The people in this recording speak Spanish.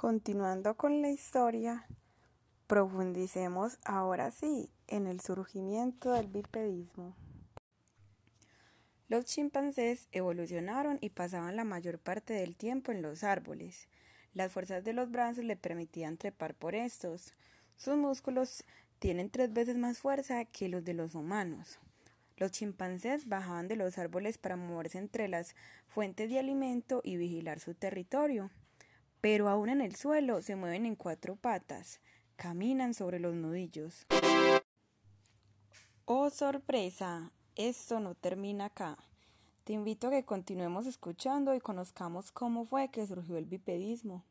Continuando con la historia, profundicemos ahora sí en el surgimiento del bipedismo. Los chimpancés evolucionaron y pasaban la mayor parte del tiempo en los árboles. Las fuerzas de los brazos le permitían trepar por estos. Sus músculos tienen tres veces más fuerza que los de los humanos. Los chimpancés bajaban de los árboles para moverse entre las fuentes de alimento y vigilar su territorio. Pero aún en el suelo se mueven en cuatro patas, caminan sobre los nudillos. ¡Oh sorpresa! Esto no termina acá. Te invito a que continuemos escuchando y conozcamos cómo fue que surgió el bipedismo.